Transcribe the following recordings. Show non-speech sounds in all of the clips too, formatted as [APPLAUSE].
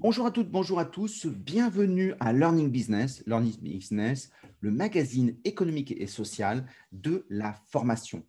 Bonjour à toutes, bonjour à tous. Bienvenue à Learning Business, Learning Business, le magazine économique et social de la formation.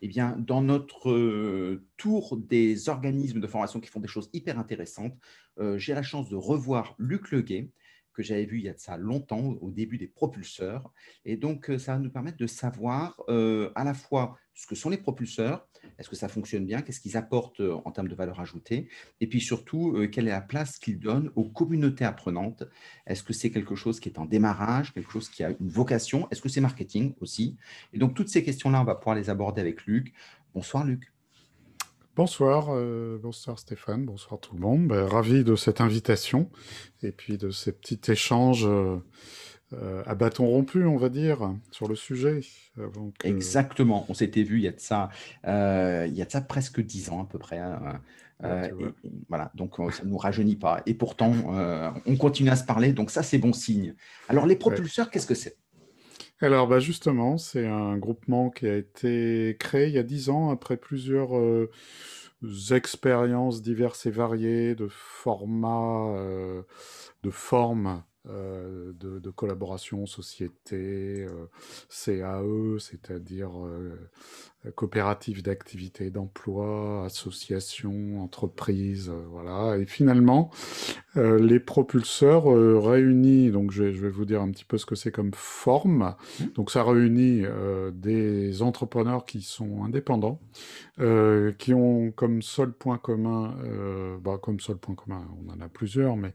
Eh bien, dans notre euh, tour des organismes de formation qui font des choses hyper intéressantes, euh, j'ai la chance de revoir Luc Leguet, que j'avais vu il y a de ça longtemps, au début des propulseurs. Et donc, euh, ça va nous permettre de savoir à la fois ce que sont les propulseurs, est-ce que ça fonctionne bien, qu'est-ce qu'ils apportent euh, en termes de valeur ajoutée, et puis surtout, quelle est la place qu'ils donnent aux communautés apprenantes. Est-ce que c'est quelque chose qui est en démarrage, quelque chose qui a une vocation? Est-ce que c'est marketing aussi? Et donc, toutes ces questions-là, on va pouvoir les aborder avec Luc. Bonsoir, Luc. Bonsoir, euh, bonsoir Stéphane, bonsoir tout le monde. Ben, ravi de cette invitation et puis de ces petits échanges euh, euh, à bâton rompu, on va dire, sur le sujet. Exactement, on s'était vu il y a de ça, il y a de ça presque dix ans à peu près. Hein. voilà, donc ça ne nous rajeunit pas. Et pourtant, on continue à se parler, donc ça c'est bon signe. Alors les propulseurs, qu'est-ce que c'est? Alors bah justement, c'est un groupement qui a été créé il y a dix ans après plusieurs euh, expériences diverses et variées de formats, euh, de formes euh, de, collaboration, société, CAE, c'est-à-dire coopérative d'activité d'emploi, association, entreprise, voilà. Et finalement, euh, les propulseurs euh, réunis, donc je vais, vous dire un petit peu ce que c'est comme forme. Mmh. Donc ça réunit euh, des entrepreneurs qui sont indépendants, qui ont comme seul point commun, bah, comme seul point commun, on en a plusieurs, mais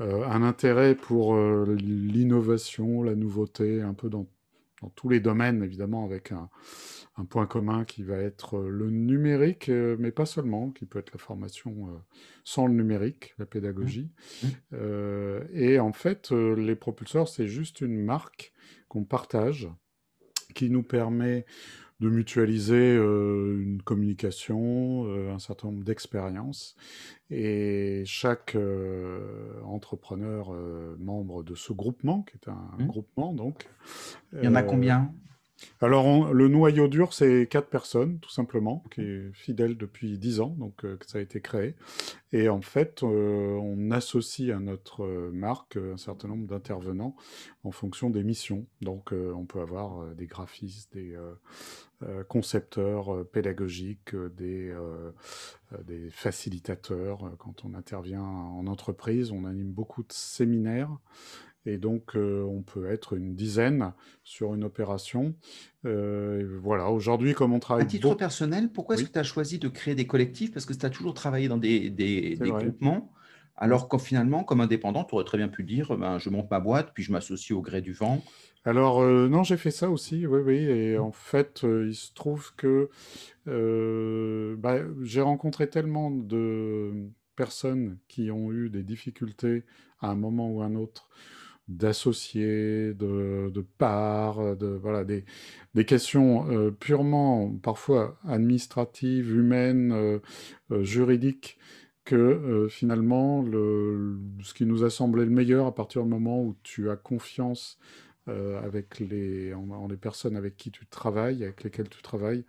un intérêt pour l'innovation, la nouveauté, un peu dans, dans tous les domaines, évidemment, avec un un point commun qui va être euh, le numérique, euh, mais pas seulement, qui peut être la formation euh, sans le numérique, la pédagogie. Mmh. Mmh. et en fait, les propulseurs, c'est juste une marque qu'on partage, qui nous permet de mutualiser une communication, un certain nombre d'expériences. Et chaque entrepreneur membre de ce groupement, qui est un mmh. groupement donc... Il y en a combien? alors, le noyau dur, c'est quatre personnes, tout simplement, qui est fidèle depuis dix ans, donc euh, que ça a été créé. Et en fait, euh, on associe à notre marque un certain nombre d'intervenants en fonction des missions. Donc, euh, on peut avoir des graphistes, des concepteurs pédagogiques, des, des facilitateurs. Quand on intervient en entreprise, on anime beaucoup de séminaires et donc, euh, on peut être une dizaine sur une opération. Euh, voilà, aujourd'hui, comme on travaille... À titre personnel, pourquoi est-ce que tu as choisi de créer des collectifs? Parce que tu as toujours travaillé dans des, des, groupements, alors qu'en finalement, comme indépendant, tu aurais très bien pu dire, ben, je monte ma boîte, puis je m'associe au gré du vent. Alors, euh, non, j'ai fait ça aussi, oui, oui. Et en fait, il se trouve que bah, j'ai rencontré tellement de personnes qui ont eu des difficultés à un moment ou à un autre d'associés, de, de parts, de, voilà, des, questions euh, purement, parfois administratives, humaines, euh, euh, juridiques, que finalement, le, ce qui nous a semblé le meilleur à partir du moment où tu as confiance avec les, en, les personnes avec qui tu travailles, avec lesquelles tu travailles,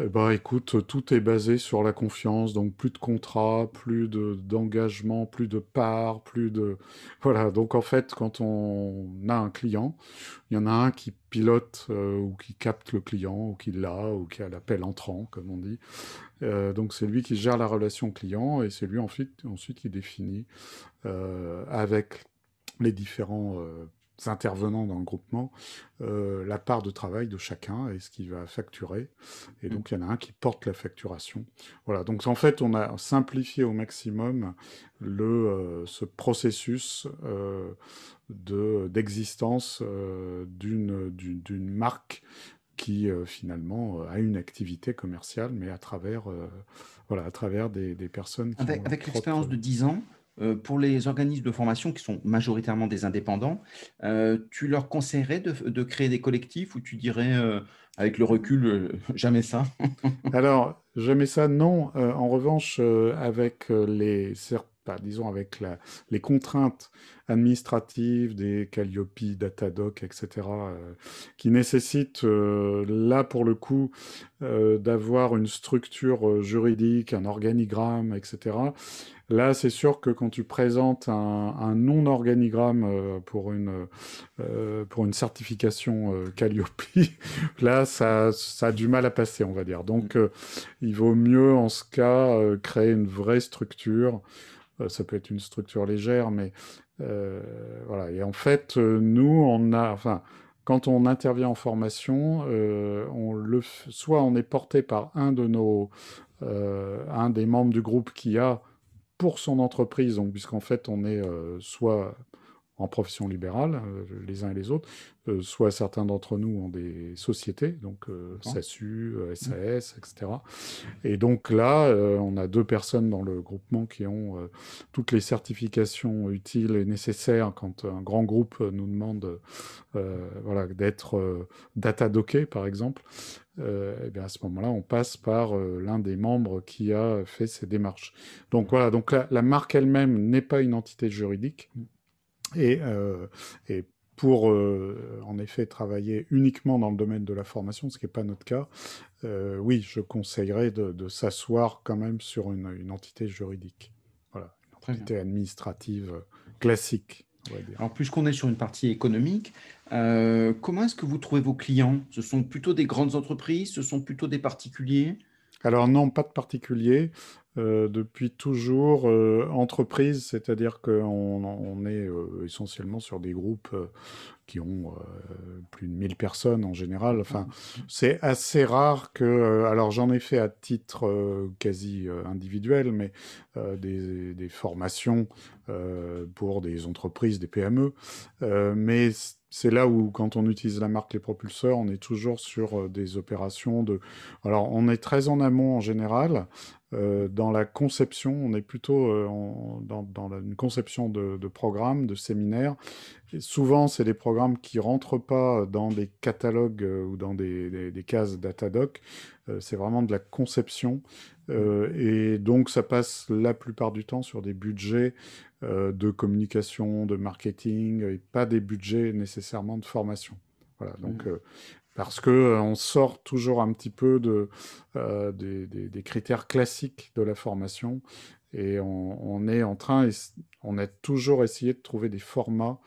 eh ben, écoute, tout est basé sur la confiance, donc plus de contrats, plus d'engagement, plus de parts, plus de... [LAUGHS] Voilà, donc en fait, quand on a un client, il y en a un qui pilote euh, ou qui capte le client, ou qui l'a, ou qui a l'appel entrant, comme on dit. Euh, donc c'est lui qui gère la relation client, et c'est lui ensuite, ensuite qui définit euh, avec les différents intervenants dans le groupement euh, la part de travail de chacun et ce qu'il va facturer. Et donc, il y en a un qui porte la facturation. Voilà, donc en fait, on a simplifié au maximum le, euh, ce processus euh, d'existence d'une d'une marque qui finalement a une activité commerciale, mais à travers, voilà, à travers des, des personnes. Qui avec, avec l'expérience de 10 ans, pour les organismes de formation qui sont majoritairement des indépendants, euh, tu leur conseillerais de, créer des collectifs ou tu dirais, euh, avec le recul, [LAUGHS] jamais ça? [LAUGHS] Alors, jamais ça, non. en revanche, avec les disons avec les contraintes administratives des Calliope, Datadoc, etc., qui nécessitent là pour le coup d'avoir une structure juridique, un organigramme, etc. Là, c'est sûr que quand tu présentes un, non-organigramme euh, pour, une, euh, pour une certification euh, Calliope, [LAUGHS] là, ça, ça, a du mal à passer, on va dire. Donc, mm. il vaut mieux, en ce cas, créer une vraie structure. Ça peut être une structure légère, mais voilà. Et en fait, nous, on enfin, quand on intervient en formation, soit on est porté par un de nos, un des membres du groupe qui a pour son entreprise, puisqu'en fait on est euh, soit en profession libérale, euh, les uns et les autres, euh, soit certains d'entre nous ont des sociétés, donc SASU, SAS, etc. Et donc là, on a deux personnes dans le groupement qui ont toutes les certifications utiles et nécessaires quand un grand groupe nous demande voilà, d'être data docké, par exemple. Euh, et bien à ce moment-là, on passe par euh, l'un des membres qui a fait ces démarches. Donc voilà, donc la, marque elle-même n'est pas une entité juridique. Et, euh, et pour en effet travailler uniquement dans le domaine de la formation, ce qui n'est pas notre cas, oui, je conseillerais de, s'asseoir quand même sur une, une, entité juridique. Voilà, une entité administrative classique. Alors, puisqu'on est sur une partie économique, euh, comment est-ce que vous trouvez vos clients? Ce sont plutôt des grandes entreprises? Ce sont plutôt des particuliers? Alors non, pas de particuliers. Euh, depuis toujours euh, entreprise, c'est-à-dire qu'on on est euh, essentiellement sur des groupes qui ont plus de 1000 personnes en général. Enfin, c'est assez rare que... alors j'en ai fait à titre quasi individuel, mais des, des, formations pour des entreprises, des PME. mais c'est là où, quand on utilise la marque Les Propulseurs, on est toujours sur des opérations de... Alors, on est très en amont en général. dans la conception, on est plutôt dans, une conception de, programmes, de séminaires. souvent, c'est des programmes qui rentrent pas dans des catalogues ou dans des, des cases Datadoc. c'est vraiment de la conception. Et donc, ça passe la plupart du temps sur des budgets euh, de communication, de marketing, et pas des budgets nécessairement de formation. Voilà, donc mmh. euh, parce que euh, on sort toujours un petit peu de, des, critères classiques de la formation et on, est en train, on a toujours essayé de trouver des formats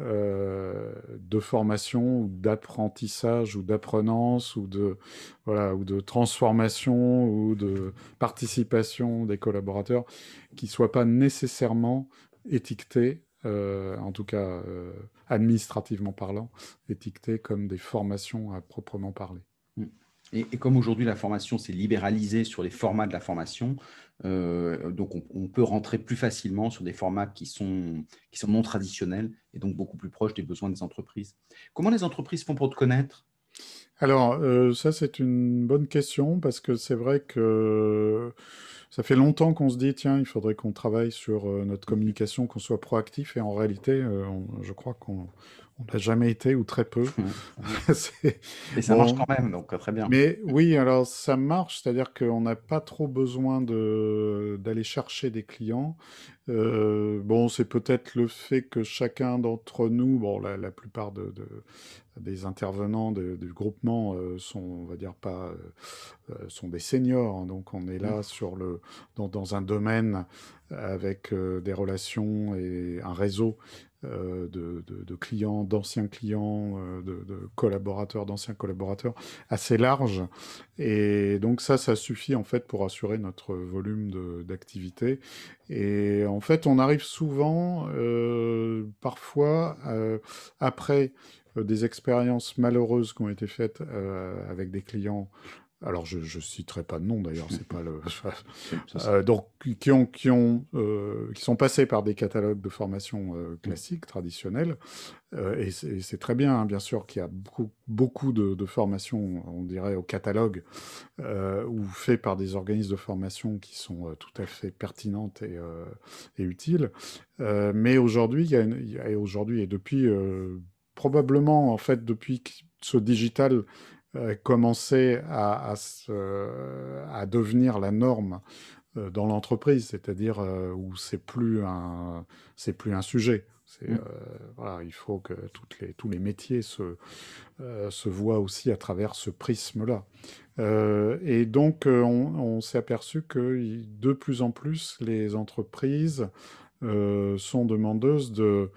euh, de formation ou d'apprentissage ou d'apprenance ou de voilà ou de transformation ou de participation des collaborateurs qui soient pas nécessairement étiquetés euh, en tout cas euh, administrativement parlant étiquetés comme des formations à proprement parler. Et, comme aujourd'hui la formation s'est libéralisée sur les formats de la formation, euh, donc on, peut rentrer plus facilement sur des formats qui sont, qui sont non traditionnels et donc beaucoup plus proches des besoins des entreprises. Comment les entreprises font pour te connaître? Alors, euh, ça, c'est une bonne question parce que c'est vrai que ça fait longtemps qu'on se dit, tiens, il faudrait qu'on travaille sur euh, notre communication, qu'on soit proactif. Et en réalité, je crois qu'on on n'a jamais été ou très peu. [LAUGHS] Et ça marche quand même, donc très bien. Mais oui, alors ça marche, c'est-à-dire qu'on n'a pas trop besoin de d'aller chercher des clients. Euh, bon, c'est peut-être le fait que chacun d'entre nous, bon, la, plupart de, des intervenants du groupement euh, sont, on va dire pas, euh, sont des seniors, hein. donc on est là mmh. sur le dans, dans un domaine avec des relations et un réseau euh, de, clients, d'anciens clients, euh, de, collaborateurs, d'anciens collaborateurs, assez large. Et donc ça, ça suffit en fait pour assurer notre volume d'activité. Et en fait, on arrive souvent, euh, parfois, après des expériences malheureuses qui ont été faites avec des clients alors je, ne citerai pas de nom d'ailleurs, c'est pas le. [LAUGHS] [LAUGHS] Euh, donc qui ont qui ont euh, qui sont passés par des catalogues de formation euh, classiques traditionnels et c'est très bien hein, bien sûr qu'il y a beaucoup beaucoup de, formations on dirait au catalogue ou fait par des organismes de formation qui sont tout à fait pertinentes et, et utiles. mais aujourd'hui il y a, aujourd'hui et depuis probablement en fait depuis ce digital euh, commencer à, à, devenir la norme dans l'entreprise, c'est-à-dire où c'est plus un c'est plus un sujet. Mmh. voilà, il faut que toutes les, tous les métiers se, se voient aussi à travers ce prisme-là. et donc, on, on s'est aperçu que de plus en plus, les entreprises sont demandeuses de,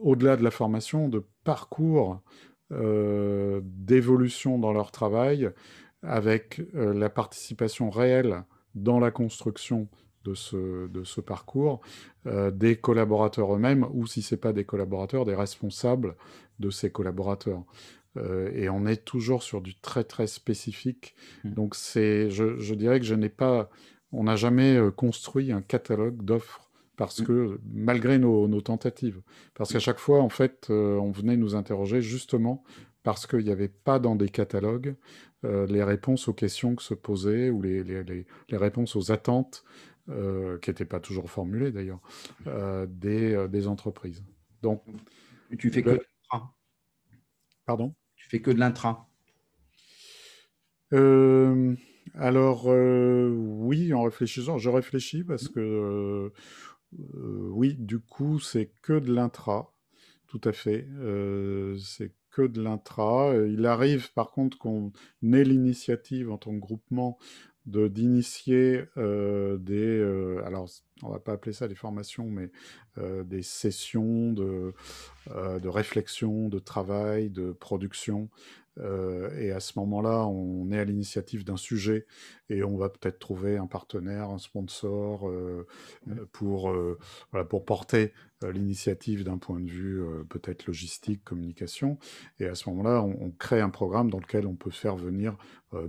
au-delà de la formation, de parcours euh, d'évolution dans leur travail avec euh, la participation réelle dans la construction de ce, de ce parcours euh, des collaborateurs eux-mêmes ou si ce n'est pas des collaborateurs, des responsables de ces collaborateurs. et on est toujours sur du très très spécifique. Mmh. Donc c'est, je, je, dirais que je n'ai pas, on n'a jamais construit un catalogue d'offres parce mmh. que malgré nos, tentatives, parce qu'à chaque fois, en fait, euh, on venait nous interroger justement parce qu'il n'y avait pas dans des catalogues euh, les réponses aux questions que se posaient ou les, les, réponses aux attentes, euh, qui n'étaient pas toujours formulées d'ailleurs, des, des, entreprises. Donc, tu fais que de l'intra. Pardon? Tu fais que de l'intra. alors oui, en réfléchissant, je réfléchis parce que oui, du coup, c'est que de l'intra, tout à fait. Euh, c'est que de l'intra. Il arrive par contre qu'on ait l'initiative en tant que groupement de d'initier euh, des alors on va pas appeler ça des formations mais des sessions de réflexion de travail de production et à ce moment-là on est à l'initiative d'un sujet et on va peut-être trouver un partenaire, un sponsor euh, mmh. euh, pour, euh, voilà, pour porter l'initiative d'un point de vue peut-être logistique, communication. Et à ce moment-là, on, crée un programme dans lequel on peut faire venir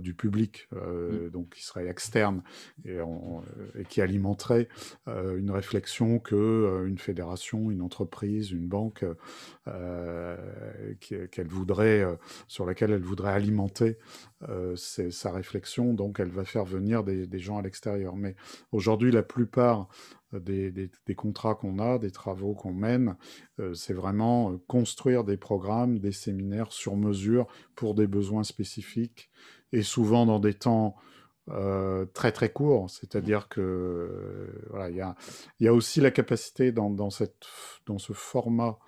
du public, mmh. donc qui serait externe et, et qui alimenterait une réflexion que une fédération, une entreprise, une banque qu'elle voudrait, sur laquelle elle voudrait alimenter sa réflexion. Donc, elle va faire venir des, gens à l'extérieur. Mais aujourd'hui, la plupart des, contrats qu'on a, des travaux qu'on mène, euh, c'est vraiment euh, construire des programmes, des séminaires sur mesure pour des besoins spécifiques et souvent dans des temps euh, très très courts. C'est-à-dire que voilà, il y a, aussi la capacité dans, dans ce format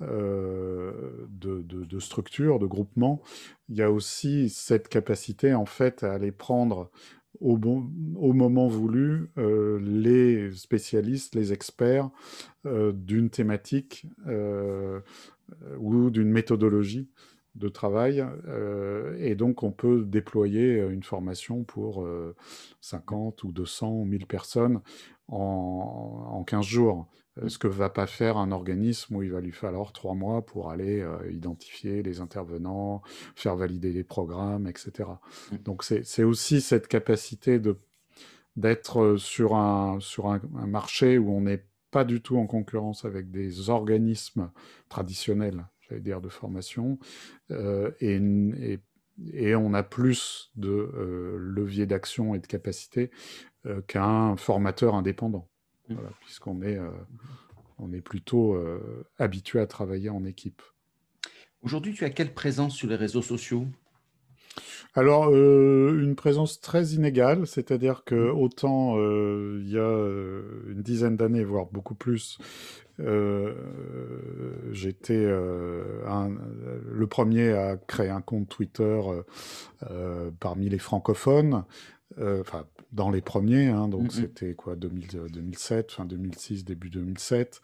de, de, structure, de groupement, il y a aussi cette capacité en fait à aller prendre au, bon, au moment voulu euh, les spécialistes, les experts euh, d'une thématique euh, ou d'une méthodologie de travail. et donc, on peut déployer une formation pour 50 ou 200 ou 1000 personnes en, en 15 jours. Euh, ce que va pas faire un organisme où il va lui falloir trois mois pour aller euh, identifier les intervenants, faire valider les programmes, etc. Mmh. Donc c'est aussi cette capacité de d'être euh, sur un sur un, marché où on n'est pas du tout en concurrence avec des organismes traditionnels, j'allais dire de formation, et, et, on a plus de leviers d'action et de capacité qu'un formateur indépendant. Puisqu'on est, euh, on est plutôt euh, habitué à travailler en équipe. Aujourd'hui, tu as quelle présence sur les réseaux sociaux? Alors, euh, une présence très inégale, c'est-à-dire que mmh. autant il y a une dizaine d'années, voire beaucoup plus, j'étais le premier à créer un compte Twitter parmi les francophones. Euh, enfin dans les premiers, hein, donc c'était quoi 2007, fin 2006, début 2007,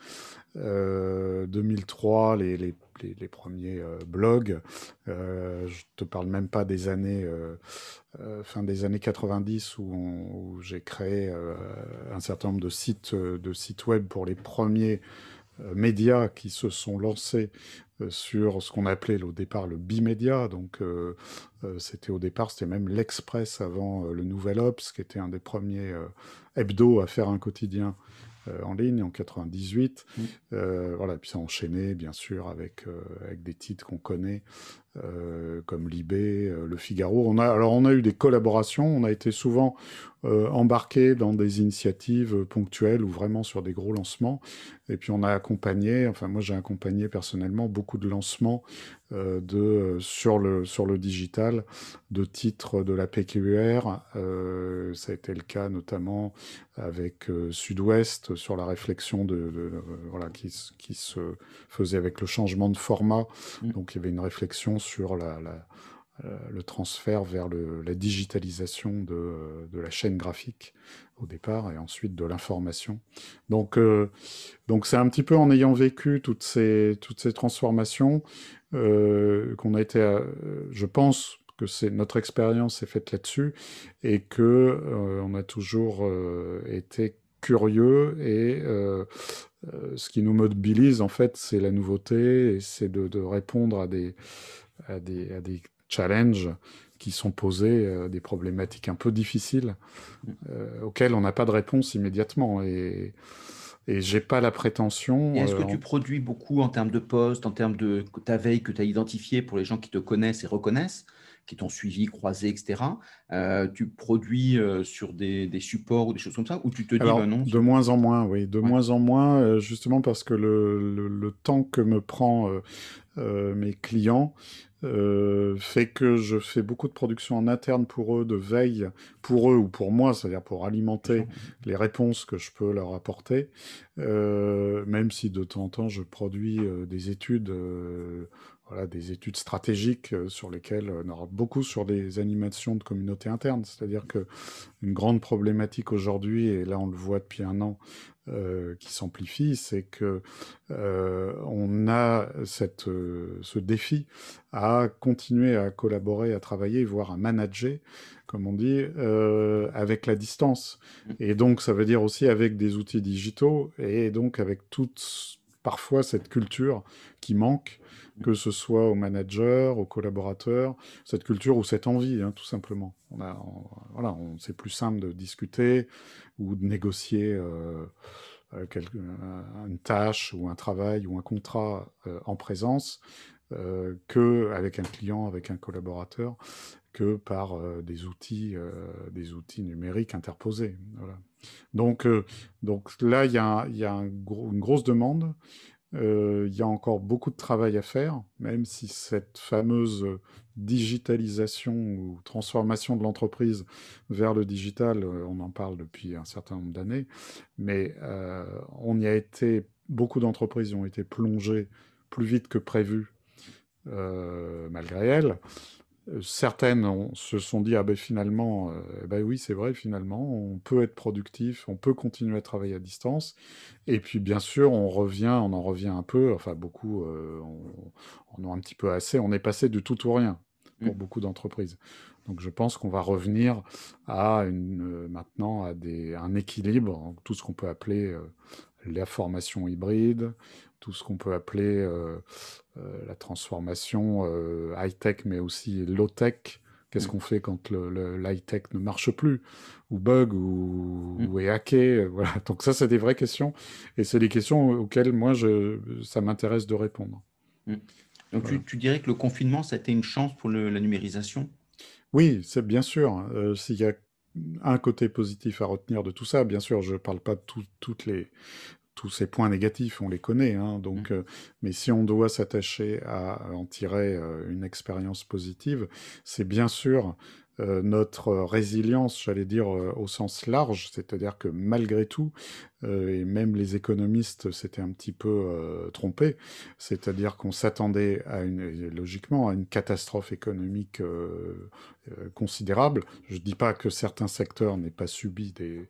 2003 euh, les, les, les, premiers euh, blogs. je te parle même pas des années fin des années 90 où, où j'ai créé un certain nombre de sites de sites web pour les premiers médias qui se sont lancés euh, sur ce qu'on appelait au départ le bimédia. Donc, euh, euh, c'était au départ, c'était même l'Express avant le Nouvel Ops, qui était un des premiers hebdo à faire un quotidien en ligne en 98. Mmh. voilà, puis ça a enchaîné, bien sûr, avec, avec des titres qu'on connaît, comme Libé, Le Figaro. On a, alors on a eu des collaborations, on a été souvent embarqué dans des initiatives ponctuelles ou vraiment sur des gros lancements. Et puis on a accompagné, enfin moi j'ai accompagné personnellement beaucoup de lancements euh, de, euh, sur, le, sur le digital de titres de la PQR. Euh, ça a été le cas notamment avec Sud-Ouest sur la réflexion de, voilà, qui, qui, se faisait avec le changement de format. Mmh. Donc il y avait une réflexion sur la, le transfert vers la digitalisation de, la chaîne graphique au départ et ensuite de l'information. Donc, donc c'est un petit peu en ayant vécu toutes ces, toutes ces transformations euh, qu'on a été, euh, je pense que c'est notre expérience est faite là-dessus et que euh, on a toujours été curieux et ce qui nous mobilise en fait c'est la nouveauté et c'est de, de, répondre à des, à des, à des challenges qui sont posés, des problématiques un peu difficiles auxquelles on n'a pas de réponse immédiatement et et j'ai pas la prétention. Est-ce que euh, tu produis beaucoup en termes de postes, en termes de ta veille que tu as identifié pour les gens qui te connaissent et reconnaissent, qui t'ont suivi, croisé, etc. Euh, tu produis euh, sur des, des, supports ou des choses comme ça, ou tu te dis bah non De moins en moins, oui, de moins en moins, justement parce que le, le, le, temps que me prend mes clients, euh, fait que je fais beaucoup de production en interne pour eux, de veille pour eux ou pour moi, c'est-à-dire pour alimenter les réponses que je peux leur apporter, euh, même si de temps en temps je produis euh, des études voilà, des études stratégiques sur lesquelles on aura beaucoup sur des animations de communauté interne. C'est-à-dire que une grande problématique aujourd'hui, et là on le voit depuis un an, euh, qui s'amplifie, c'est que euh, on a cette, euh, ce défi à continuer à collaborer, à travailler, voire à manager, comme on dit, avec la distance. Mmh. Et donc, ça veut dire aussi avec des outils digitaux et donc avec toute parfois cette culture qui manque. Que ce soit aux managers, aux collaborateurs, cette culture ou cette envie, hein, tout simplement. Voilà, c'est plus simple de discuter ou de négocier euh, euh, une tâche ou un travail ou un contrat euh, en présence euh, que avec un client, avec un collaborateur, que par des outils, numériques interposés. Donc, donc là, il y a, une grosse demande. Euh, il y a encore beaucoup de travail à faire, même si cette fameuse digitalisation ou transformation de l'entreprise vers le digital, euh, on en parle depuis un certain nombre d'années, mais euh, on y a été, beaucoup d'entreprises ont été plongées plus vite que prévu malgré elles certaines se sont dit ah ben finalement euh, ben oui c'est vrai finalement on peut être productif on peut continuer à travailler à distance et puis bien sûr on revient on en revient un peu enfin beaucoup euh, on, en a un petit peu assez on est passé du tout ou rien pour mmh. beaucoup d'entreprises donc je pense qu'on va revenir à une euh, maintenant à des un équilibre tout ce qu'on peut appeler la formation hybride tout ce qu'on peut appeler euh, euh, la transformation euh, high-tech, mais aussi low-tech. Qu'est-ce mm. qu'on fait quand le, l'high-tech ne marche plus ou bug ou, mm. est hacké [LAUGHS] Voilà. Donc ça, c'est des vraies questions et c'est des questions auxquelles moi, je, ça m'intéresse de répondre. Mm. Donc tu, dirais que le confinement, ça a été une chance pour la numérisation? Oui, c'est bien sûr. s'il y a un côté positif à retenir de tout ça. Bien sûr, je ne parle pas de toutes les, tous ces points négatifs, on les connaît. Hein, donc, mmh. euh, mais si on doit s'attacher à en tirer euh, une expérience positive, c'est bien sûr euh, notre résilience, j'allais dire au sens large, c'est-à-dire que malgré tout, et même les économistes s'étaient un petit peu trompés, c'est-à-dire qu'on s'attendait à une, logiquement à une catastrophe économique considérable. Je ne dis pas que certains secteurs n'aient pas subi des,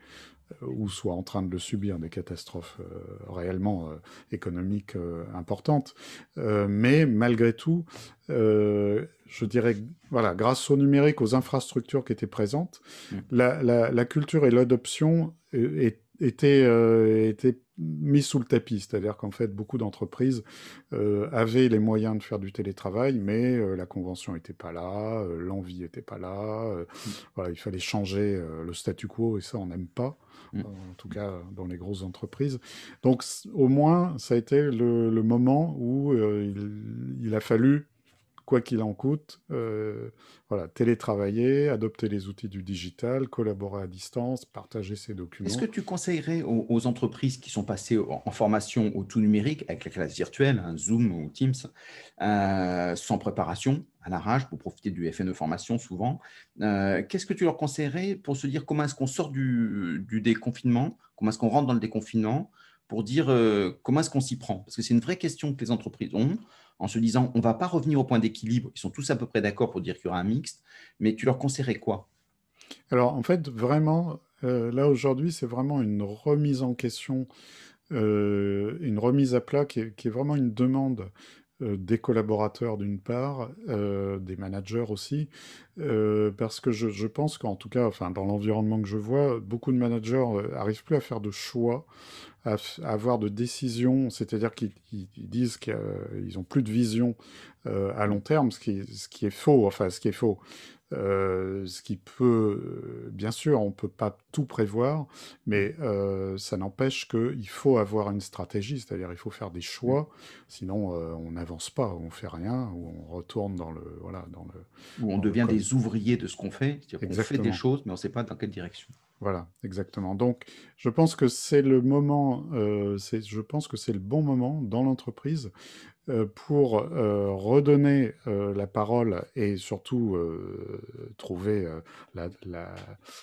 ou soit en train de le subir des catastrophes euh, réellement euh, économiques euh, importantes. mais malgré tout, je dirais, voilà, grâce au numérique, aux infrastructures qui étaient présentes, mmh. la, la, la, culture et l'adoption étaient, étaient mis sous le tapis, c'est-à-dire qu'en fait, beaucoup d'entreprises euh, avaient les moyens de faire du télétravail, mais euh, la convention n'était pas là, euh, l'envie n'était pas là, mmh. voilà, il fallait changer le statu quo, et ça, on n'aime pas, mmh. en tout cas dans les grosses entreprises. Donc, au moins, ça a été le, moment où il, il, a fallu quoi qu'il en coûte, euh, voilà, télétravailler, adopter les outils du digital, collaborer à distance, partager ses documents. Est-ce que tu conseillerais aux, entreprises qui sont passées en, formation au tout numérique, avec la classe virtuelle, un Zoom ou Teams, euh, sans préparation, à l'arrache, pour profiter du FNE formation souvent, euh, qu'est-ce que tu leur conseillerais pour se dire comment est-ce qu'on sort du déconfinement, comment est-ce qu'on rentre dans le déconfinement, pour dire comment est-ce qu'on s'y prend? Parce que c'est une vraie question que les entreprises ont en se disant on ne va pas revenir au point d'équilibre. Ils sont tous à peu près d'accord pour dire qu'il y aura un mixte, mais tu leur conseillerais quoi? Alors en fait, vraiment, euh, là aujourd'hui, c'est vraiment une remise en question, euh, une remise à plat qui est, vraiment une demande euh, des collaborateurs d'une part, des managers aussi, parce que je, pense qu'en tout cas, dans l'environnement que je vois, beaucoup de managers n'arrivent plus à faire de choix à, avoir de décisions, c'est-à-dire qu'ils disent qu'ils n'ont plus de vision euh, à long terme, ce qui, ce qui est faux, enfin ce qui est faux. Euh, ce qui peut, euh, bien sûr, on ne peut pas tout prévoir, mais ça n'empêche qu'il faut avoir une stratégie, c'est-à-dire il faut faire des choix, sinon on n'avance pas, on fait rien, ou on retourne dans le, voilà, dans le. Ou on devient des ouvriers de ce qu'on fait, c'est-à-dire qu'on fait des choses, mais on ne sait pas dans quelle direction. Voilà, exactement. Donc, je pense que c'est le moment, euh, je pense que c'est le bon moment dans l'entreprise euh, pour euh, redonner la parole et surtout trouver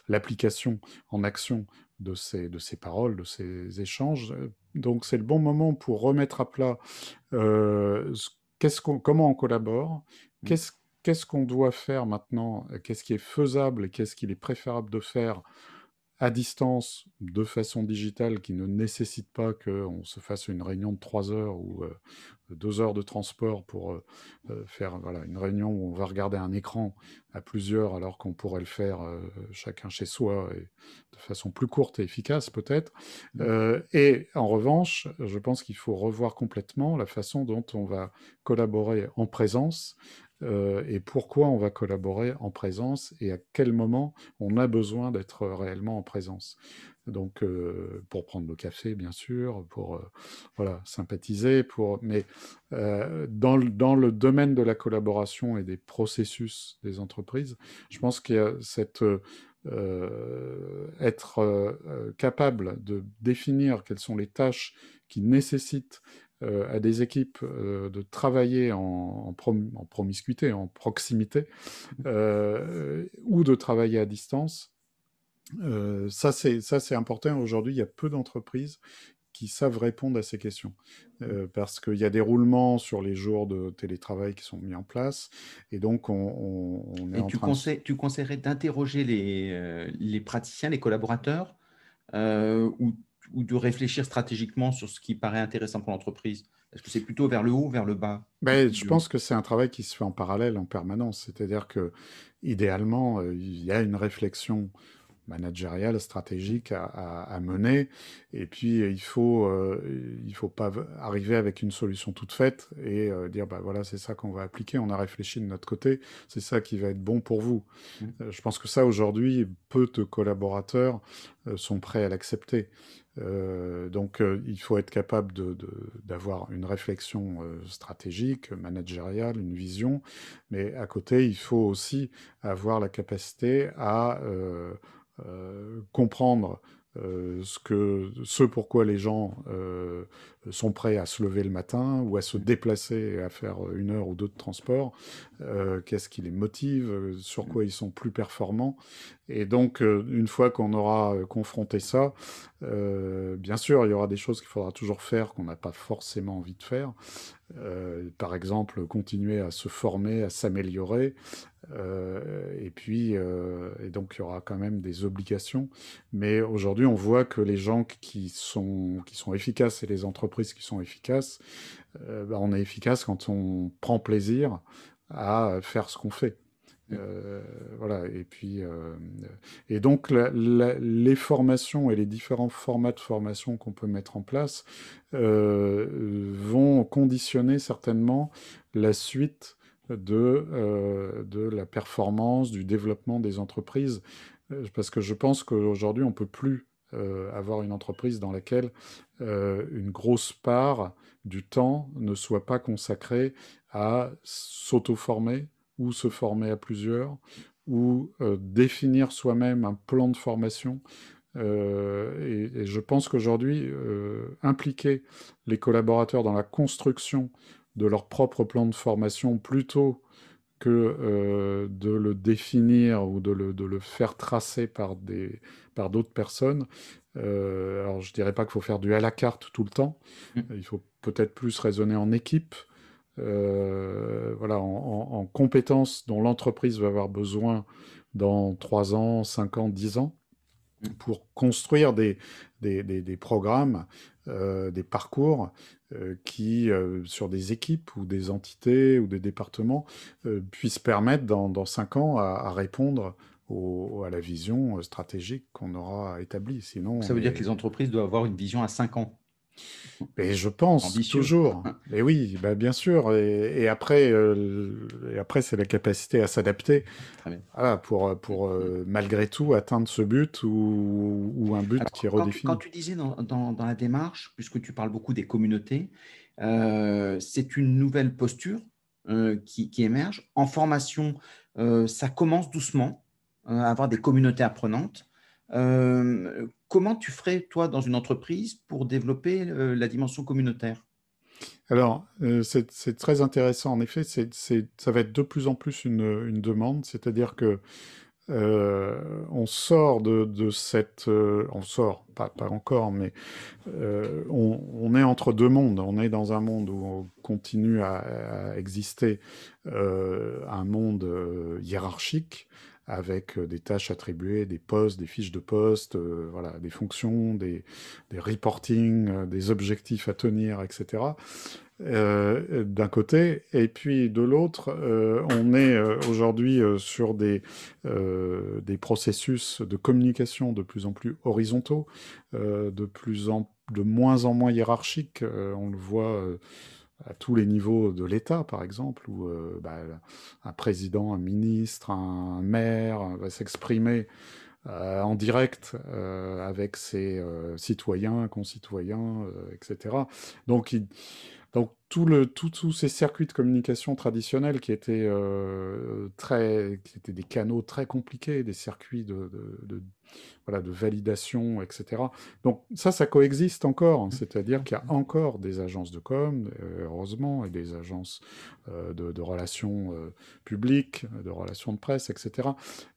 l'application en action de ces, de ces paroles, de ces échanges. Donc, c'est le bon moment pour remettre à plat comment on collabore, mmh. qu'est-ce qu'est-ce qu'on doit faire maintenant, qu'est-ce qui est faisable et qu'est-ce qu'il est préférable de faire à distance, de façon digitale, qui ne nécessite pas qu'on se fasse une réunion de trois heures ou euh, deux heures de transport pour euh, euh, faire voilà, une réunion où on va regarder un écran à plusieurs alors qu'on pourrait le faire chacun chez soi et de façon plus courte et efficace peut-être. Mmh. et en revanche, je pense qu'il faut revoir complètement la façon dont on va collaborer en présence euh, et pourquoi on va collaborer en présence et à quel moment on a besoin d'être réellement en présence. Donc, euh, pour prendre le café, bien sûr, pour euh, voilà, sympathiser, pour... mais dans, le, dans le domaine de la collaboration et des processus des entreprises, je pense qu'il y a cette... être capable de définir quelles sont les tâches qui nécessitent euh, à des équipes euh, de travailler en, promiscuité, en proximité, euh, ou de travailler à distance. ça, c'est important. Aujourd'hui, il y a peu d'entreprises qui savent répondre à ces questions. parce qu'il y a des roulements sur les jours de télétravail qui sont mis en place. Et donc, on, est et tu, conseilles, tu conseillerais d'interroger les, les praticiens, les collaborateurs, ou ou de réfléchir stratégiquement sur ce qui paraît intéressant pour l'entreprise? Est-ce que c'est plutôt vers le haut ou vers le bas? Ben, Je pense que c'est un travail qui se fait en parallèle, en permanence. C'est-à-dire que idéalement, euh, il y a une réflexion managériale, stratégique à, mener. Et puis, il faut, euh, il faut pas arriver avec une solution toute faite et euh, dire, bah voilà, c'est ça qu'on va appliquer. On a réfléchi de notre côté. C'est ça qui va être bon pour vous. Mmh. je pense que ça, aujourd'hui, peu de collaborateurs sont prêts à l'accepter. Euh, donc, euh, il faut être capable d'avoir une réflexion euh, stratégique, managériale, une vision, mais à côté, il faut aussi avoir la capacité à comprendre ce, que, ce pourquoi les gens sont prêts à se lever le matin ou à se déplacer et à faire une heure ou deux de transport, qu'est-ce qui les motive, sur quoi ils sont plus performants. Et donc, une fois qu'on aura confronté ça, bien sûr, il y aura des choses qu'il faudra toujours faire qu'on n'a pas forcément envie de faire. par exemple, continuer à se former, à s'améliorer. Et puis, et donc, il y aura quand même des obligations. Mais aujourd'hui, on voit que les gens qui sont, qui sont efficaces et les entreprises qui sont efficaces, euh, bah, on est efficace quand on prend plaisir à faire ce qu'on fait. Euh, voilà, et puis, euh, et donc les formations et les différents formats de formation qu'on peut mettre en place vont conditionner certainement la suite de, de la performance, du développement des entreprises, parce que je pense qu'aujourd'hui, on peut plus avoir une entreprise dans laquelle une grosse part du temps ne soit pas consacrée à s'auto-former ou se former à plusieurs ou définir soi-même un plan de formation euh, et, je pense qu'aujourd'hui, euh, impliquer les collaborateurs dans la construction de leur propre plan de formation plutôt que euh, de le définir ou de le, faire tracer par d'autres par personnes. alors je dirais pas qu'il faut faire du à la carte tout le temps. Mmh. Il faut peut-être plus raisonner en équipe. voilà, en, en compétences dont l'entreprise va avoir besoin dans 3 ans, 5 ans, 10 ans pour construire des, des, des, programmes, euh, des parcours euh, qui, euh, sur des équipes ou des entités ou des départements, puissent permettre dans, dans cinq ans à, répondre à la vision stratégique qu'on aura établie. Sinon, Ça veut dire que les entreprises doivent avoir une vision à cinq ans et je pense toujours. [LAUGHS] Et oui, bah bien sûr. Et, après, euh, et après c'est la capacité à s'adapter voilà, pour, pour euh, malgré tout atteindre ce but ou, ou un but qui est redéfini. Quand, tu disais dans, dans, la démarche, puisque tu parles beaucoup des communautés, euh, c'est une nouvelle posture qui, qui, émerge. En formation, ça commence doucement à avoir des communautés apprenantes. Comment tu ferais, toi, dans une entreprise, pour développer euh, la dimension communautaire? Alors, euh, c'est très intéressant. En effet, ça va être de plus en plus une, demande, c'est-à-dire que euh, on sort de, cette, on sort, pas, encore, mais on, est entre deux mondes. On est dans un monde où on continue à exister un monde hiérarchique avec euh, des tâches attribuées, des postes, des fiches de poste, euh, voilà, des fonctions, des, des reporting, euh, des objectifs à tenir, etc. d'un côté, et puis de l'autre, on est aujourd'hui sur des, des processus de communication de plus en plus horizontaux, de plus en de moins en moins hiérarchiques. on le voit à tous les niveaux de l'État, par exemple, où euh, bah, un président, un ministre, un maire va s'exprimer euh, en direct euh, avec ses citoyens, concitoyens, etc. Donc, donc tout le, tous ces circuits de communication traditionnels qui étaient, très, qui étaient des canaux très compliqués, des circuits de, de voilà, de validation, etc. Donc ça, ça coexiste encore, hein. c'est-à-dire qu'il y a encore des agences de com, euh, heureusement, et des agences euh, de, relations euh, publiques, de relations de presse, etc.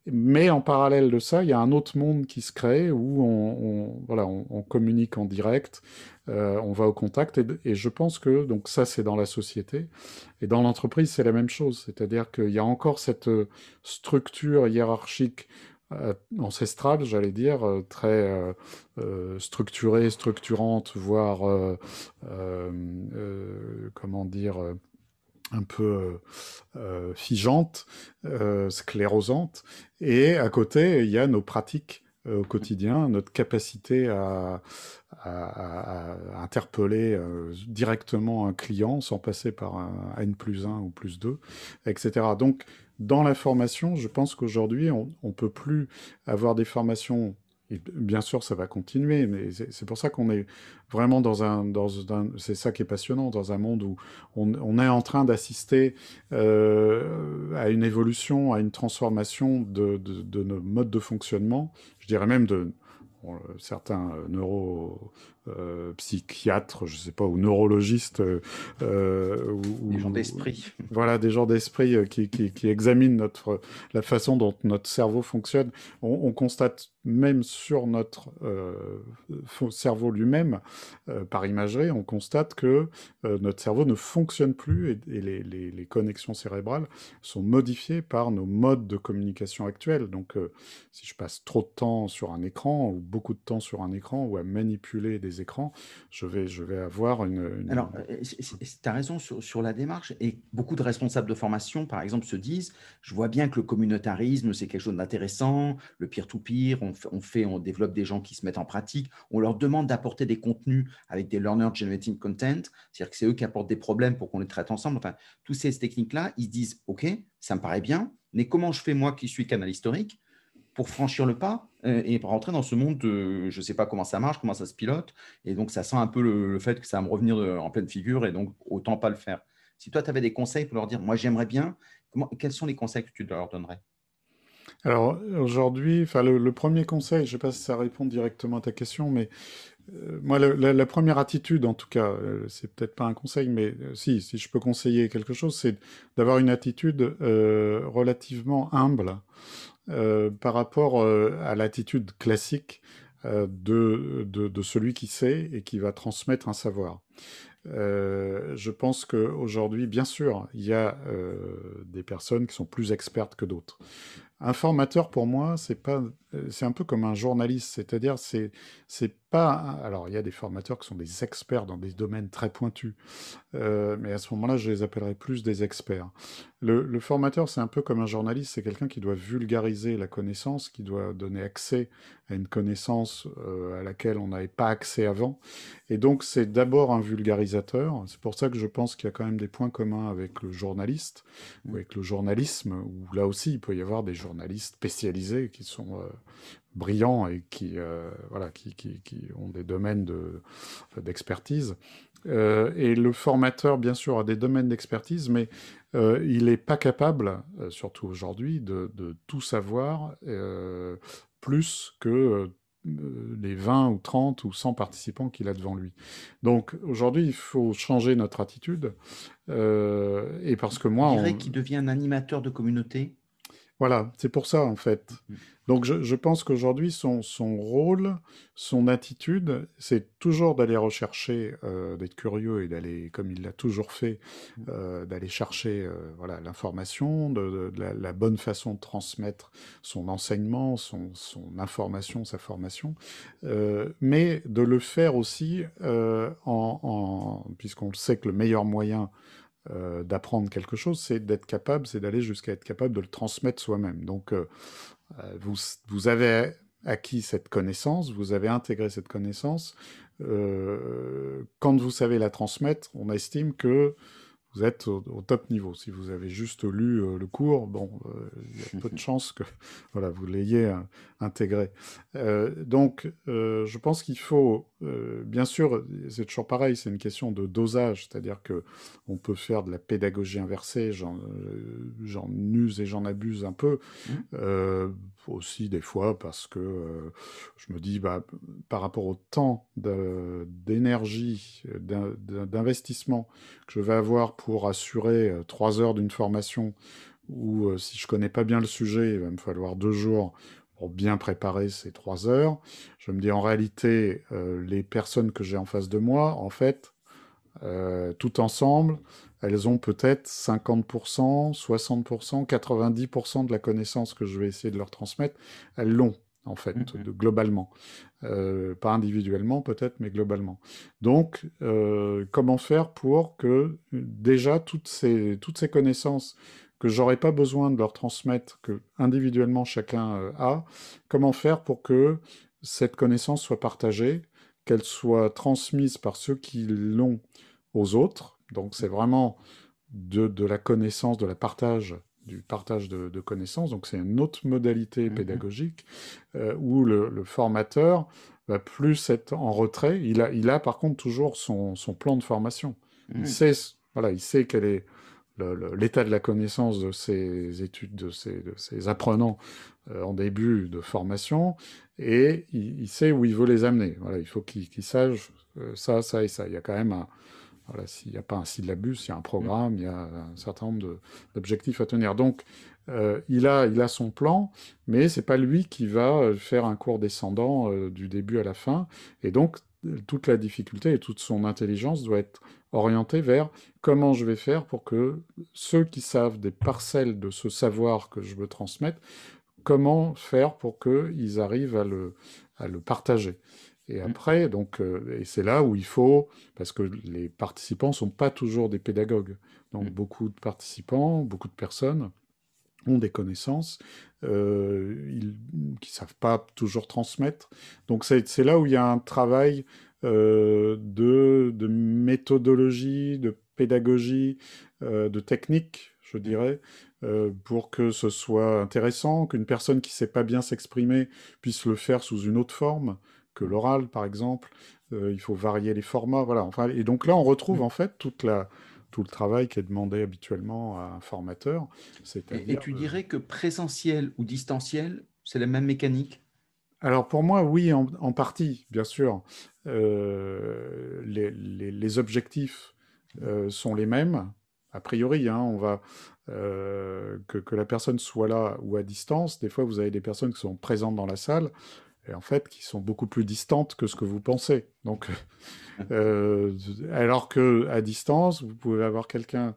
Mais en parallèle de ça, il y a un autre monde qui se crée où on, voilà, on, communique en direct, on va au contact, et, je pense que donc ça, c'est dans la société, et dans l'entreprise, c'est la même chose, c'est-à-dire qu'il y a encore cette structure hiérarchique euh, ancestrale, j'allais dire, euh, très euh, structurée, structurante, voire, comment dire, un peu figeante, sclérosante. Et à côté, il y a nos pratiques au quotidien, notre capacité à, interpeller directement un client sans passer par un N plus 1 ou plus 2, etc. Donc, dans la formation, je pense qu'aujourd'hui, on ne peut plus avoir des formations bien sûr, ça va continuer, mais c'est pour ça qu'on est vraiment dans un, c'est ça qui est passionnant, dans un monde où on, est en train d'assister euh, à une évolution, à une transformation de, de, nos modes de fonctionnement, je dirais même de certains neuro euh, psychiatres, je sais pas, ou neurologistes, euh, ou, des gens d'esprit. [LAUGHS] Voilà, des gens d'esprit euh, qui, qui, examinent notre, la façon dont notre cerveau fonctionne. On, constate même sur notre cerveau lui-même, par imagerie, on constate que notre cerveau ne fonctionne plus et, les, les, les, connexions cérébrales sont modifiées par nos modes de communication actuels. Donc, si je passe trop de temps sur un écran ou beaucoup de temps sur un écran ou à manipuler des écrans, je vais, avoir une... Alors, euh, tu as raison sur, la démarche, et beaucoup de responsables de formation, par exemple, se disent, je vois bien que le communautarisme, c'est quelque chose d'intéressant, le peer-to-peer, on, on, fait, on développe des gens qui se mettent en pratique, on leur demande d'apporter des contenus avec des learner generating content, c'est-à-dire que c'est eux qui apportent des problèmes pour qu'on les traite ensemble, enfin, toutes ces techniques-là, ils se disent, OK, ça me paraît bien, mais comment je fais moi qui suis canal historique pour franchir le pas euh, et pour rentrer dans ce monde je ne sais pas comment ça marche, comment ça se pilote. Et donc, ça sent un peu le, fait que ça va me revenir en pleine figure et donc autant pas le faire. Si toi, tu avais des conseils pour leur dire, moi, j'aimerais bien, quels sont les conseils que tu leur donnerais? Alors aujourd'hui, enfin le, premier conseil, je ne sais pas si ça répond directement à ta question, mais euh, moi la, première attitude, en tout cas, euh, c'est peut-être pas un conseil, mais euh, si, si je peux conseiller quelque chose, c'est d'avoir une attitude relativement humble par rapport à l'attitude classique de, de, celui qui sait et qui va transmettre un savoir. je pense qu'aujourd'hui, bien sûr, il y a des personnes qui sont plus expertes que d'autres. Un formateur, pour moi, c'est euh, un peu comme un journaliste, c'est-à-dire c'est, c'est pas, alors il y a des formateurs qui sont des experts dans des domaines très pointus, euh, mais à ce moment-là, je les appellerai plus des experts. Le, formateur, c'est un peu comme un journaliste, c'est quelqu'un qui doit vulgariser la connaissance, qui doit donner accès à une connaissance euh, à laquelle on n'avait pas accès avant, et donc c'est d'abord un vulgarisateur. C'est pour ça que je pense qu'il y a quand même des points communs avec le journaliste ou avec le journalisme, où là aussi il peut y avoir des journalistes spécialisés qui sont euh, brillants et qui, euh, voilà, qui, qui, qui, ont des domaines d'expertise. Euh, et le formateur, bien sûr, a des domaines d'expertise, mais il n'est pas capable, surtout aujourd'hui, de, de, tout savoir plus que les 20 ou 30 ou 100 participants qu'il a devant lui. Donc aujourd'hui, il faut changer notre attitude. et parce que moi... On dirait qu'il devient un animateur de communauté voilà, c'est pour ça en fait. Mmh. Donc je, pense qu'aujourd'hui, son, son, rôle, son attitude, c'est toujours d'aller rechercher, euh, d'être curieux et d'aller, comme il l'a toujours fait, mmh. euh, d'aller chercher euh, voilà l'information, de, la, bonne façon de transmettre son enseignement, son, son information, sa formation, mais de le faire aussi en, en puisqu'on sait que le meilleur moyen euh, d'apprendre quelque chose, c'est d'être capable, c'est d'aller jusqu'à être capable de le transmettre soi-même. Donc, euh, euh, vous, vous, avez acquis cette connaissance, vous avez intégré cette connaissance. quand vous savez la transmettre, on estime que vous êtes au, top niveau. Si vous avez juste lu le cours, bon, il y a peu de [LAUGHS] chances que voilà, vous l'ayez intégré. donc, je pense qu'il faut, bien sûr, c'est toujours pareil, c'est une question de dosage, c'est-à-dire que on peut faire de la pédagogie inversée, j'en use et j'en abuse un peu, mmh. aussi des fois parce que je me dis, bah, par rapport au temps d'énergie, d'investissement que je vais avoir pour assurer euh, trois heures d'une formation, ou euh, si je connais pas bien le sujet, il va me falloir deux jours pour bien préparer ces trois heures. Je me dis en réalité, euh, les personnes que j'ai en face de moi, en fait, tout ensemble, elles ont peut-être 50%, 60%, 90% de la connaissance que je vais essayer de leur transmettre, elles l'ont en fait, mmh de, globalement. Euh, pas individuellement peut-être, mais globalement. Donc, euh, comment faire pour que déjà toutes ces, toutes ces connaissances que j'aurais pas besoin de leur transmettre, que individuellement chacun euh, a, comment faire pour que cette connaissance soit partagée, qu'elle soit transmise par ceux qui l'ont aux autres. Donc, c'est vraiment de, de la connaissance, de la partage du partage de, connaissances. Donc c'est une autre modalité mmh pédagogique euh, où le, formateur va plus être en retrait. Il a, il a par contre toujours son, plan de formation. Il mmh. sait, voilà, il sait quel est l'état de la connaissance de ses études, de ses, de ses apprenants euh, en début de formation, et il, sait où il veut les amener. Voilà, il faut qu'il sache euh, ça, ça et ça. Il y a quand même voilà, s'il n'y a pas un syllabus, il y a un programme, il y a un certain nombre d'objectifs à tenir. Donc, euh, il, a, il a son plan, mais c'est pas lui qui va faire un cours descendant du début à la fin. Et donc, toute la difficulté et toute son intelligence doit être orientée vers comment je vais faire pour que ceux qui savent des parcelles de ce savoir que je veux transmettre, comment faire pour qu'ils arrivent à le, à le partager. Et mmh. après, donc, euh, et c'est là où il faut, parce que les participants ne sont pas toujours des pédagogues. Donc, mmh. beaucoup de participants, beaucoup de personnes ont des connaissances euh, qui ne savent pas toujours transmettre. Donc, c'est là où il y a un travail euh, de, méthodologie, de pédagogie, de technique, je dirais, pour que ce soit intéressant, qu'une personne qui ne sait pas bien s'exprimer puisse le faire sous une autre forme que l'oral, par exemple. il faut varier les formats, voilà. Enfin, et donc là, on retrouve en fait toute la, tout le travail qui est demandé habituellement à un formateur. Et, et tu dirais que présentiel ou distanciel, c'est la même mécanique? Alors pour moi, oui, en, partie, bien sûr. Euh, les, objectifs euh, sont les mêmes. A priori, hein, on va euh, que, la personne soit là ou à distance. Des fois, vous avez des personnes qui sont présentes dans la salle et en fait qui sont beaucoup plus distantes que ce que vous pensez. Donc, [LAUGHS] alors que à distance, vous pouvez avoir quelqu'un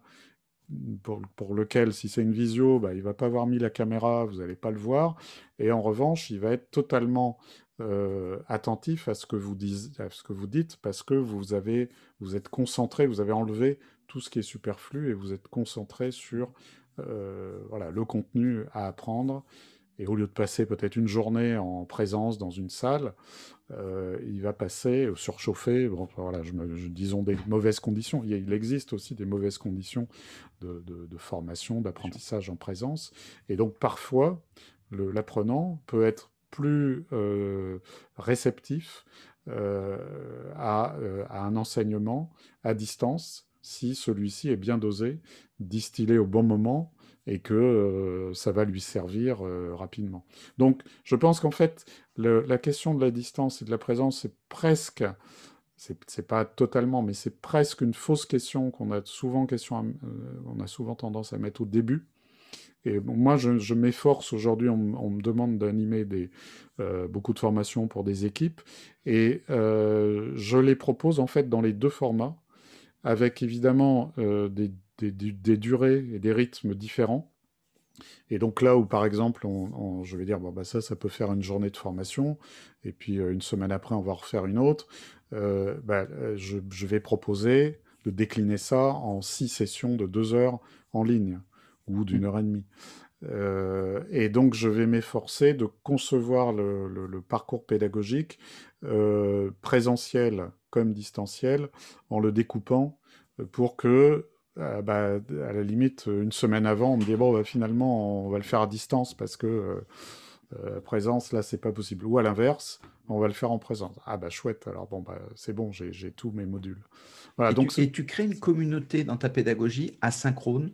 pour, lequel, si c'est une visio, bah, il ne va pas avoir mis la caméra, vous n'allez pas le voir. Et en revanche, il va être totalement euh, attentif à ce, que vous dites, parce que vous, êtes concentré, vous avez enlevé tout ce qui est superflu et vous êtes concentré sur euh, le contenu à apprendre et au lieu de passer peut-être une journée en présence dans une salle, euh, il va passer surchauffé, bon, voilà, je disons des mauvaises conditions. Il, existe aussi des mauvaises conditions de, formation, d'apprentissage en présence. Et donc parfois, l'apprenant peut être plus euh, réceptif euh, à, à, un enseignement à distance si celui-ci est bien dosé, distillé au bon moment et que euh, ça va lui servir euh, rapidement. Donc, je pense qu'en fait, la question de la distance et de la présence, c'est presque, c'est pas totalement, mais c'est presque une fausse question qu'on a souvent question, euh, on a souvent tendance à mettre au début. Et moi, je, m'efforce aujourd'hui, on, me demande d'animer beaucoup de formations pour des équipes, et je les propose en fait dans les deux formats, avec évidemment des des, durées et des rythmes différents. Et donc là où, par exemple, on, je vais dire, bon, bah ça, ça peut faire une journée de formation, et puis euh, une semaine après, on va refaire une autre, euh, bah, euh, je, vais proposer de décliner ça en six sessions de deux heures en ligne, ou d'une heure et demie. et donc, je vais m'efforcer de concevoir le parcours pédagogique présentiel comme distanciel en le découpant pour que euh, bah, à la limite, une semaine avant, on me dit bon, bah, finalement, on va le faire à distance parce que euh, euh, présence, là, c'est pas possible. Ou à l'inverse, on va le faire en présence. Ah bah chouette, alors bon, bah, c'est bon, j'ai tous mes modules. Voilà, et, donc, tu, et tu crées une communauté dans ta pédagogie asynchrone?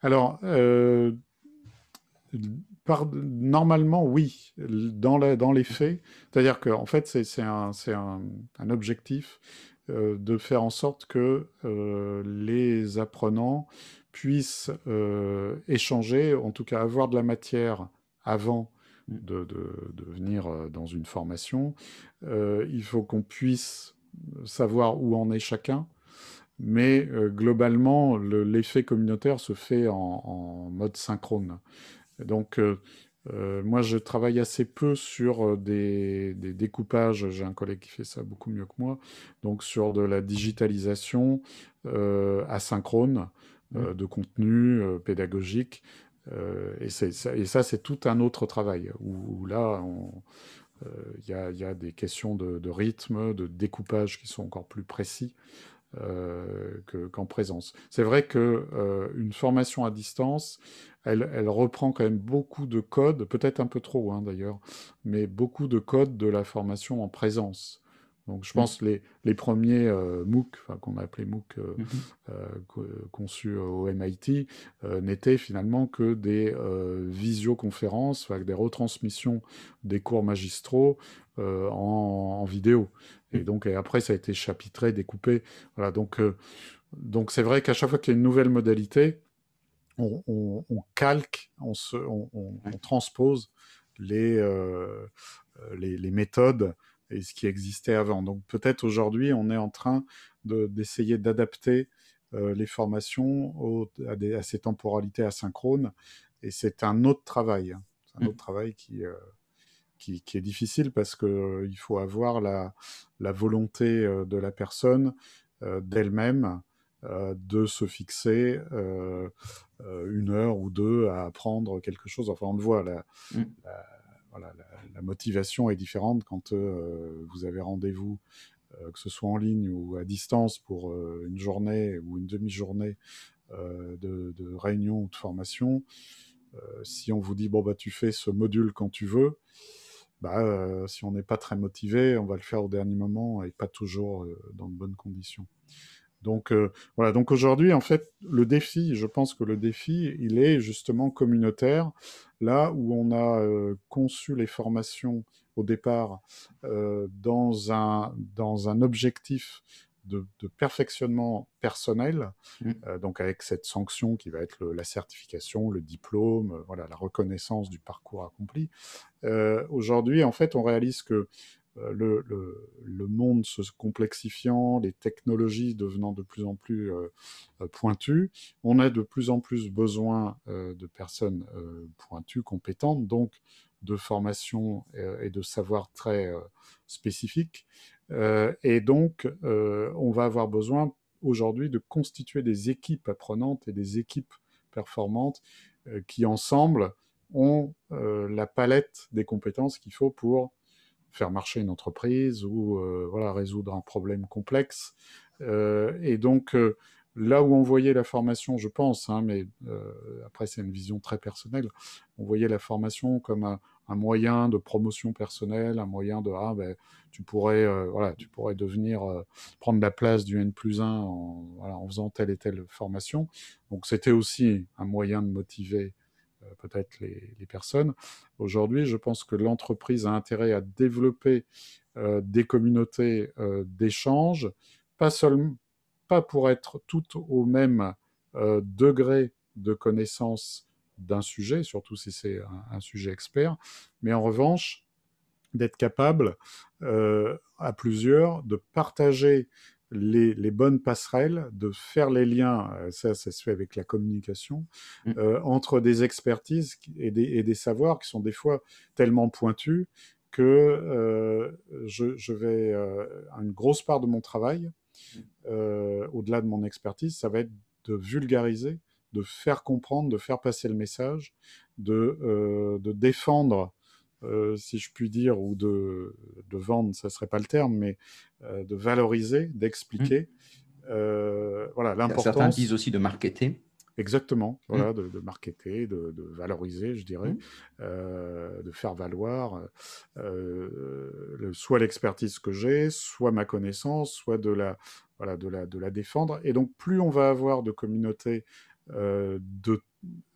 Alors, par, normalement, oui, dans, la, dans les faits. C'est-à-dire qu'en en fait, c'est un, un, un, objectif euh, de faire en sorte que euh, les apprenants puissent euh, échanger, en tout cas avoir de la matière avant mmh. de, venir dans une formation. il faut qu'on puisse savoir où en est chacun, mais globalement, l'effet communautaire se fait en, en mode synchrone. Donc, euh, moi, je travaille assez peu sur euh, des, découpages. J'ai un collègue qui fait ça beaucoup mieux que moi. Donc, sur de la digitalisation euh, asynchrone mmh. de contenu pédagogique. et, ça, c'est tout un autre travail où, là, il y, a des questions de, rythme, de découpage qui sont encore plus précis. Qu'en présence. C'est vrai qu'une formation à distance, elle, reprend quand même beaucoup de codes, peut-être un peu trop hein, d'ailleurs, mais beaucoup de codes de la formation en présence. Donc je pense les, les premiers euh, MOOC, qu'on a appelé MOOC euh, mmh euh, conçus au MIT, n'étaient finalement que des visioconférences, des retransmissions des cours magistraux en, vidéo. Et mmh. donc après ça a été chapitré, découpé. Voilà, donc donc c'est vrai qu'à chaque fois qu'il y a une nouvelle modalité, on, calque, on, transpose euh, les, les, méthodes et ce qui existait avant. Donc peut-être aujourd'hui, on est en train d'essayer d'adapter euh, les formations à, ces temporalités asynchrones, et c'est un autre travail. Hein. un mmh. autre travail euh, qui, qui, est difficile parce qu'il faut avoir la, la volonté de la personne d'elle-même euh, de se fixer euh, euh, une heure ou deux à apprendre quelque chose. Enfin, on le voit, la, mmh. la, motivation est différente quand vous avez rendez-vous, que ce soit en ligne ou à distance, pour une journée ou une demi-journée de, de, réunion ou de formation. si on vous dit, bon, bah, tu fais ce module quand tu veux, bah, si on n'est pas très motivé, on va le faire au dernier moment et pas toujours dans de bonnes conditions. Donc voilà, donc aujourd'hui, en fait, le défi, je pense que le défi, il est justement communautaire, là où on a conçu les formations au départ dans, un, dans un objectif de, perfectionnement personnel, mmh. donc avec cette sanction qui va être la certification, le diplôme, voilà, la reconnaissance du parcours accompli. Aujourd'hui, en fait, on réalise que euh, le, monde se complexifiant, les technologies devenant de plus en plus euh, euh, pointues, on a de plus en plus besoin de personnes pointues, compétentes, donc de formation et de savoir très spécifiques. et donc, on va avoir besoin aujourd'hui de constituer des équipes apprenantes et des équipes performantes qui, ensemble, ont la palette des compétences qu'il faut pour faire marcher une entreprise ou euh, voilà, résoudre un problème complexe. Euh, et donc, euh, là où on voyait la formation, je pense, hein, mais après c'est une vision très personnelle, on voyait la formation comme un, moyen de promotion personnelle, un moyen de ah ben tu pourrais voilà tu pourrais devenir prendre la place du N plus 1 en, faisant telle et telle formation. Donc c'était aussi un moyen de motiver peut-être les, personnes. Aujourd'hui, je pense que l'entreprise a intérêt à développer euh, des communautés euh, d'échange, pas seulement pas pour être toutes au même degré de connaissance d'un sujet, surtout si c'est un, sujet expert, mais en revanche, d'être capable à plusieurs de partager les, bonnes passerelles, de faire les liens, euh, ça, ça se fait avec la communication, mmh. euh, entre des expertises et des, savoirs qui sont des fois tellement pointus que euh, je, vais, une grosse part de mon travail, mmh. au-delà de mon expertise, ça va être de vulgariser, de faire comprendre, de faire passer le message, de, de défendre euh, si je puis dire, ou de, de vendre, ça serait pas le terme, mais euh, de valoriser, d'expliquer. Mmh. Euh, voilà, l'importance. Certains disent aussi de marketer. Exactement, voilà, mmh. de, de, marketer, de, de, valoriser, je dirais, mmh. de faire valoir le, soit l'expertise que j'ai, soit ma connaissance, soit de la, voilà, de la, de la défendre. Et donc, plus on va avoir de communautés de,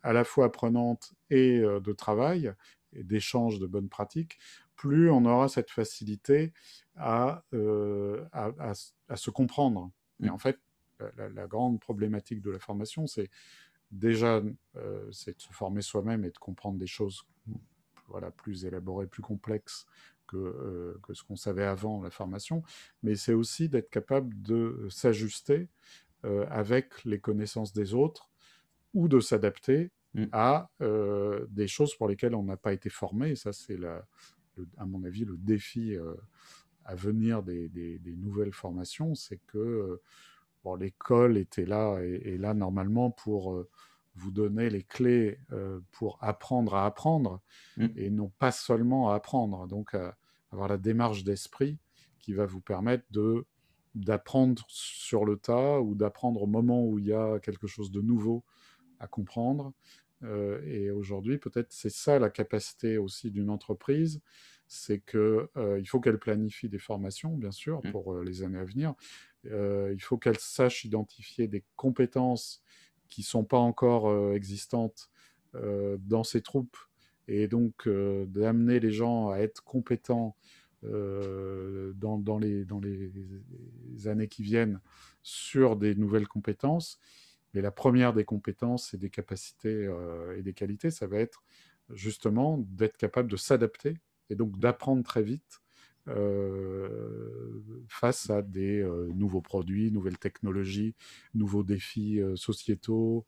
à la fois apprenantes et de travail, et d'échange de bonnes pratiques, plus on aura cette facilité à, euh, à, se comprendre. Et en fait, la, grande problématique de la formation, c'est déjà euh, c'est de se former soi-même et de comprendre des choses voilà, plus élaborées, plus complexes que, euh, que ce qu'on savait avant la formation, mais c'est aussi d'être capable de s'ajuster avec les connaissances des autres ou de s'adapter Mmh. à euh, des choses pour lesquelles on n'a pas été formé. Et ça, c'est, à mon avis, le défi euh, à venir des, nouvelles formations. C'est que euh, bon, l'école était là et, là, normalement, pour vous donner les clés pour apprendre à apprendre mmh. et non pas seulement à apprendre. Donc, avoir la démarche d'esprit qui va vous permettre de d'apprendre sur le tas ou d'apprendre au moment où il y a quelque chose de nouveau à comprendre euh, et aujourd'hui, peut-être c'est ça la capacité aussi d'une entreprise, c'est qu'il euh, faut qu'elle planifie des formations, bien sûr, mmh. pour euh, les années à venir. il faut qu'elle sache identifier des compétences qui ne sont pas encore existantes dans ses troupes, et donc d'amener les gens à être compétents dans, dans, les, dans les années qui viennent sur des nouvelles compétences. Mais la première des compétences et des capacités euh, et des qualités, ça va être justement d'être capable de s'adapter et donc d'apprendre très vite euh, face à des euh, nouveaux produits, nouvelles technologies, nouveaux défis sociétaux,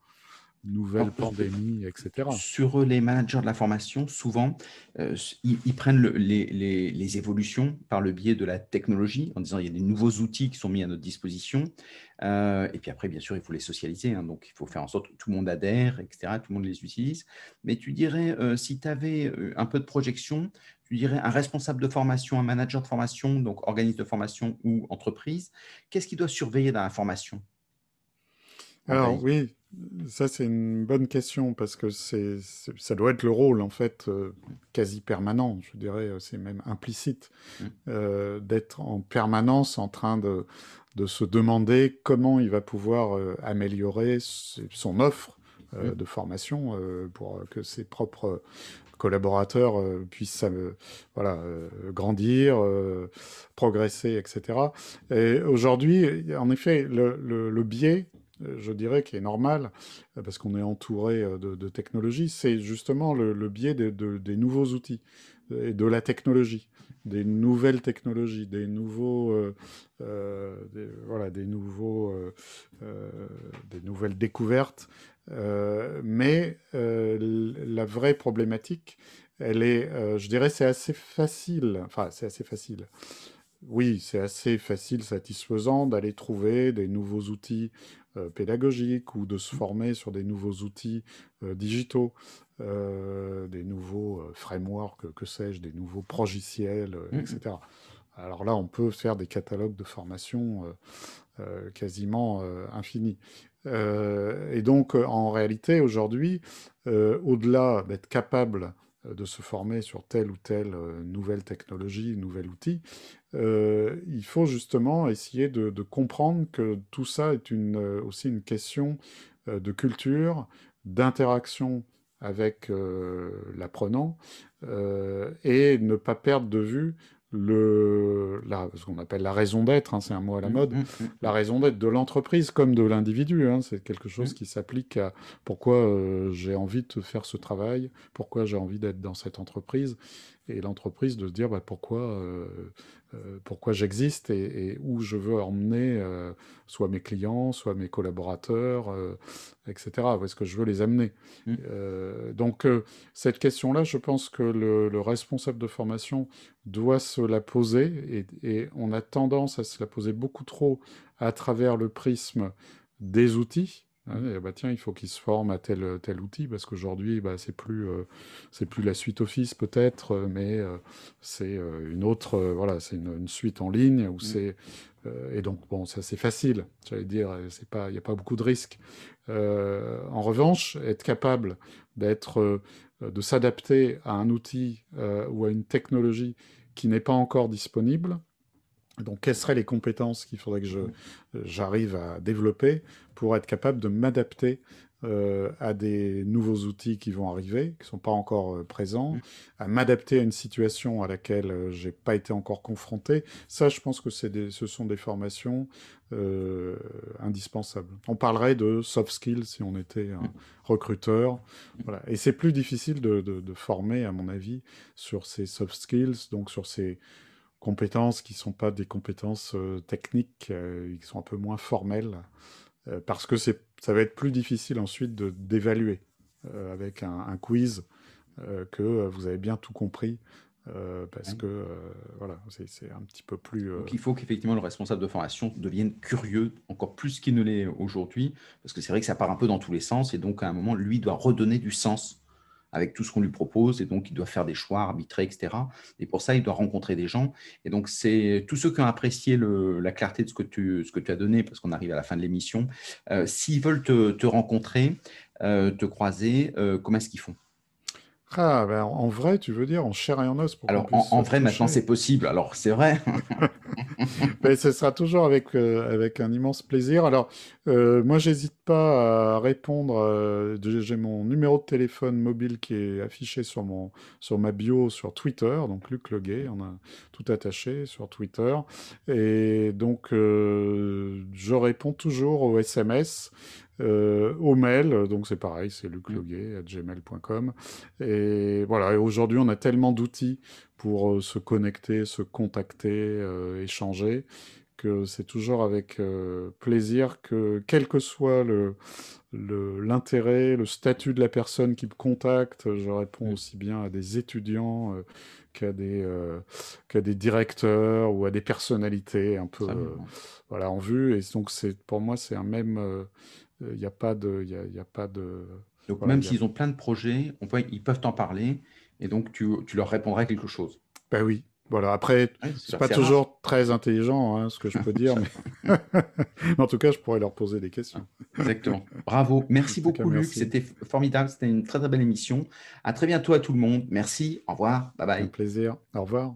nouvelles pandémies, etc. Sur les managers de la formation, souvent, euh, ils, prennent les, évolutions par le biais de la technologie, en disant il y a des nouveaux outils qui sont mis à notre disposition. Euh, et puis après, bien sûr, il faut les socialiser. Hein, donc, il faut faire en sorte que tout le monde adhère, etc., tout le monde les utilise. Mais tu dirais, euh, si tu avais un peu de projection, tu dirais un responsable de formation, un manager de formation, donc organisme de formation ou entreprise, qu'est-ce qu'il doit surveiller dans la formation? Alors, oui, ça, c'est une bonne question parce que c'est, ça doit être le rôle, en fait, euh, quasi permanent, je dirais, euh, c'est même implicite, mmh. euh, d'être en permanence en train de, de, se demander comment il va pouvoir améliorer son offre mmh. de formation pour que ses propres collaborateurs puissent voilà, grandir, progresser, etc. Et aujourd'hui, en effet, le, le, le biais je dirais, qui est normal, euh, parce qu'on est entouré euh, de, technologies, c'est justement le, biais des nouveaux outils et de la technologie, des nouvelles technologies, des nouveaux, voilà, des nouveaux, des nouvelles découvertes. mais la vraie problématique, elle est, je dirais, c'est assez facile. Enfin, c'est assez facile oui, c'est assez facile, satisfaisant d'aller trouver des nouveaux outils euh, pédagogiques ou de se mmh. former sur des nouveaux outils euh, digitaux, euh, des nouveaux frameworks, que sais-je, des nouveaux progiciels, mmh, mmh. etc. Alors là, on peut faire des catalogues de formation quasiment infinis. et donc, en réalité, aujourd'hui, au-delà d'être capable de se former sur telle ou telle nouvelle technologie, nouvel outil, euh, il faut justement essayer de, comprendre que tout ça est euh, aussi une question euh, de culture, d'interaction avec l'apprenant, et ne pas perdre de vue le, ce qu'on appelle la raison d'être, hein, c'est un mot à la mmh, mode, mmh, mmh. la raison d'être de l'entreprise comme de l'individu. Hein, c'est quelque chose qui s'applique à pourquoi j'ai envie de faire ce travail, pourquoi j'ai envie d'être dans cette entreprise, et l'entreprise de se dire bah, pourquoi euh, pourquoi j'existe et, où je veux emmener euh, soit mes clients, soit mes collaborateurs, euh, etc. Où est-ce que je veux les amener? Mmh. Donc cette question-là, je pense que le, responsable de formation doit se la poser et, et, on a tendance à se la poser beaucoup trop à travers le prisme des outils ah bah tiens, il faut qu'il se forme à tel, tel outil parce qu'aujourd'hui, bah, c'est plus, euh, c'est plus la suite Office peut-être, euh, mais euh, c'est une autre, voilà, c'est une, suite en ligne où mmh. c'est et donc bon, c'est assez facile, j'allais dire, c'est pas, il n'y a pas beaucoup de risques. en revanche, être capable d'être, de s'adapter à un outil ou à une technologie qui n'est pas encore disponible, donc, quelles seraient les compétences qu'il faudrait que je, j'arrive à développer pour être capable de m'adapter euh, à des nouveaux outils qui vont arriver, qui ne sont pas encore euh, présents, à m'adapter à une situation à laquelle euh, j'ai pas été encore confronté. Ça, je pense que c'est des, ce sont des formations indispensables. On parlerait de soft skills si on était un recruteur. Voilà. Et c'est plus difficile de, de, de, former, à mon avis, sur ces soft skills, donc sur ces compétences qui ne sont pas des compétences euh, techniques, euh, qui sont un peu moins formelles, euh, parce que ça va être plus difficile ensuite d'évaluer avec un, quiz que vous avez bien tout compris. parce que voilà, c'est un petit peu plus. Donc il faut qu'effectivement le responsable de formation devienne curieux encore plus qu'il ne l'est aujourd'hui, parce que c'est vrai que ça part un peu dans tous les sens, et donc à un moment, lui doit redonner du sens avec tout ce qu'on lui propose, et donc il doit faire des choix, arbitrer, etc. Et pour ça, il doit rencontrer des gens. Et donc, c'est tous ceux qui ont apprécié la clarté de ce que tu, as donné, parce qu'on arrive à la fin de l'émission, euh, s'ils veulent te, rencontrer, euh, te croiser, euh, comment est-ce qu'ils font? Ah, ben, en vrai, tu veux dire en chair et en os pour Alors, en, vrai, maintenant, c'est possible. Alors, c'est vrai. [LAUGHS] [LAUGHS] Mais ce sera toujours avec, euh, avec un immense plaisir. Alors, euh, moi, j'hésite pas à répondre. Euh, j'ai mon numéro de téléphone mobile qui est affiché sur, mon, sur ma bio sur Twitter. Donc, Luc Leguet, on a tout attaché sur Twitter. Et donc, je réponds toujours aux SMS. Euh, au mail, donc c'est pareil, c'est lucloguet.gmail.com. Et voilà, et aujourd'hui, on a tellement d'outils pour euh, se connecter, se contacter, euh, échanger, que c'est toujours avec plaisir que, quel que soit le, l'intérêt, le, statut de la personne qui me contacte, je réponds aussi bien à des étudiants qu'à des, qu'à des directeurs ou à des personnalités un peu voilà, en vue. Et donc, pour moi, c'est un même il euh, n'y a pas de. Y a, pas de donc, même s'ils ont plein de projets, on peut, ils peuvent t'en parler et donc tu, tu, leur répondrais quelque chose. Ben oui, Voilà, après, c'est pas toujours très intelligent, hein, ce que je peux [LAUGHS] dire, mais... [LAUGHS] en tout cas, je pourrais leur poser des questions. Exactement. Bravo. [LAUGHS] Merci beaucoup, Luc. C'était formidable. C'était une très, très belle émission. À très bientôt à tout le monde. Merci. Au revoir. Bye bye. Un plaisir. Au revoir.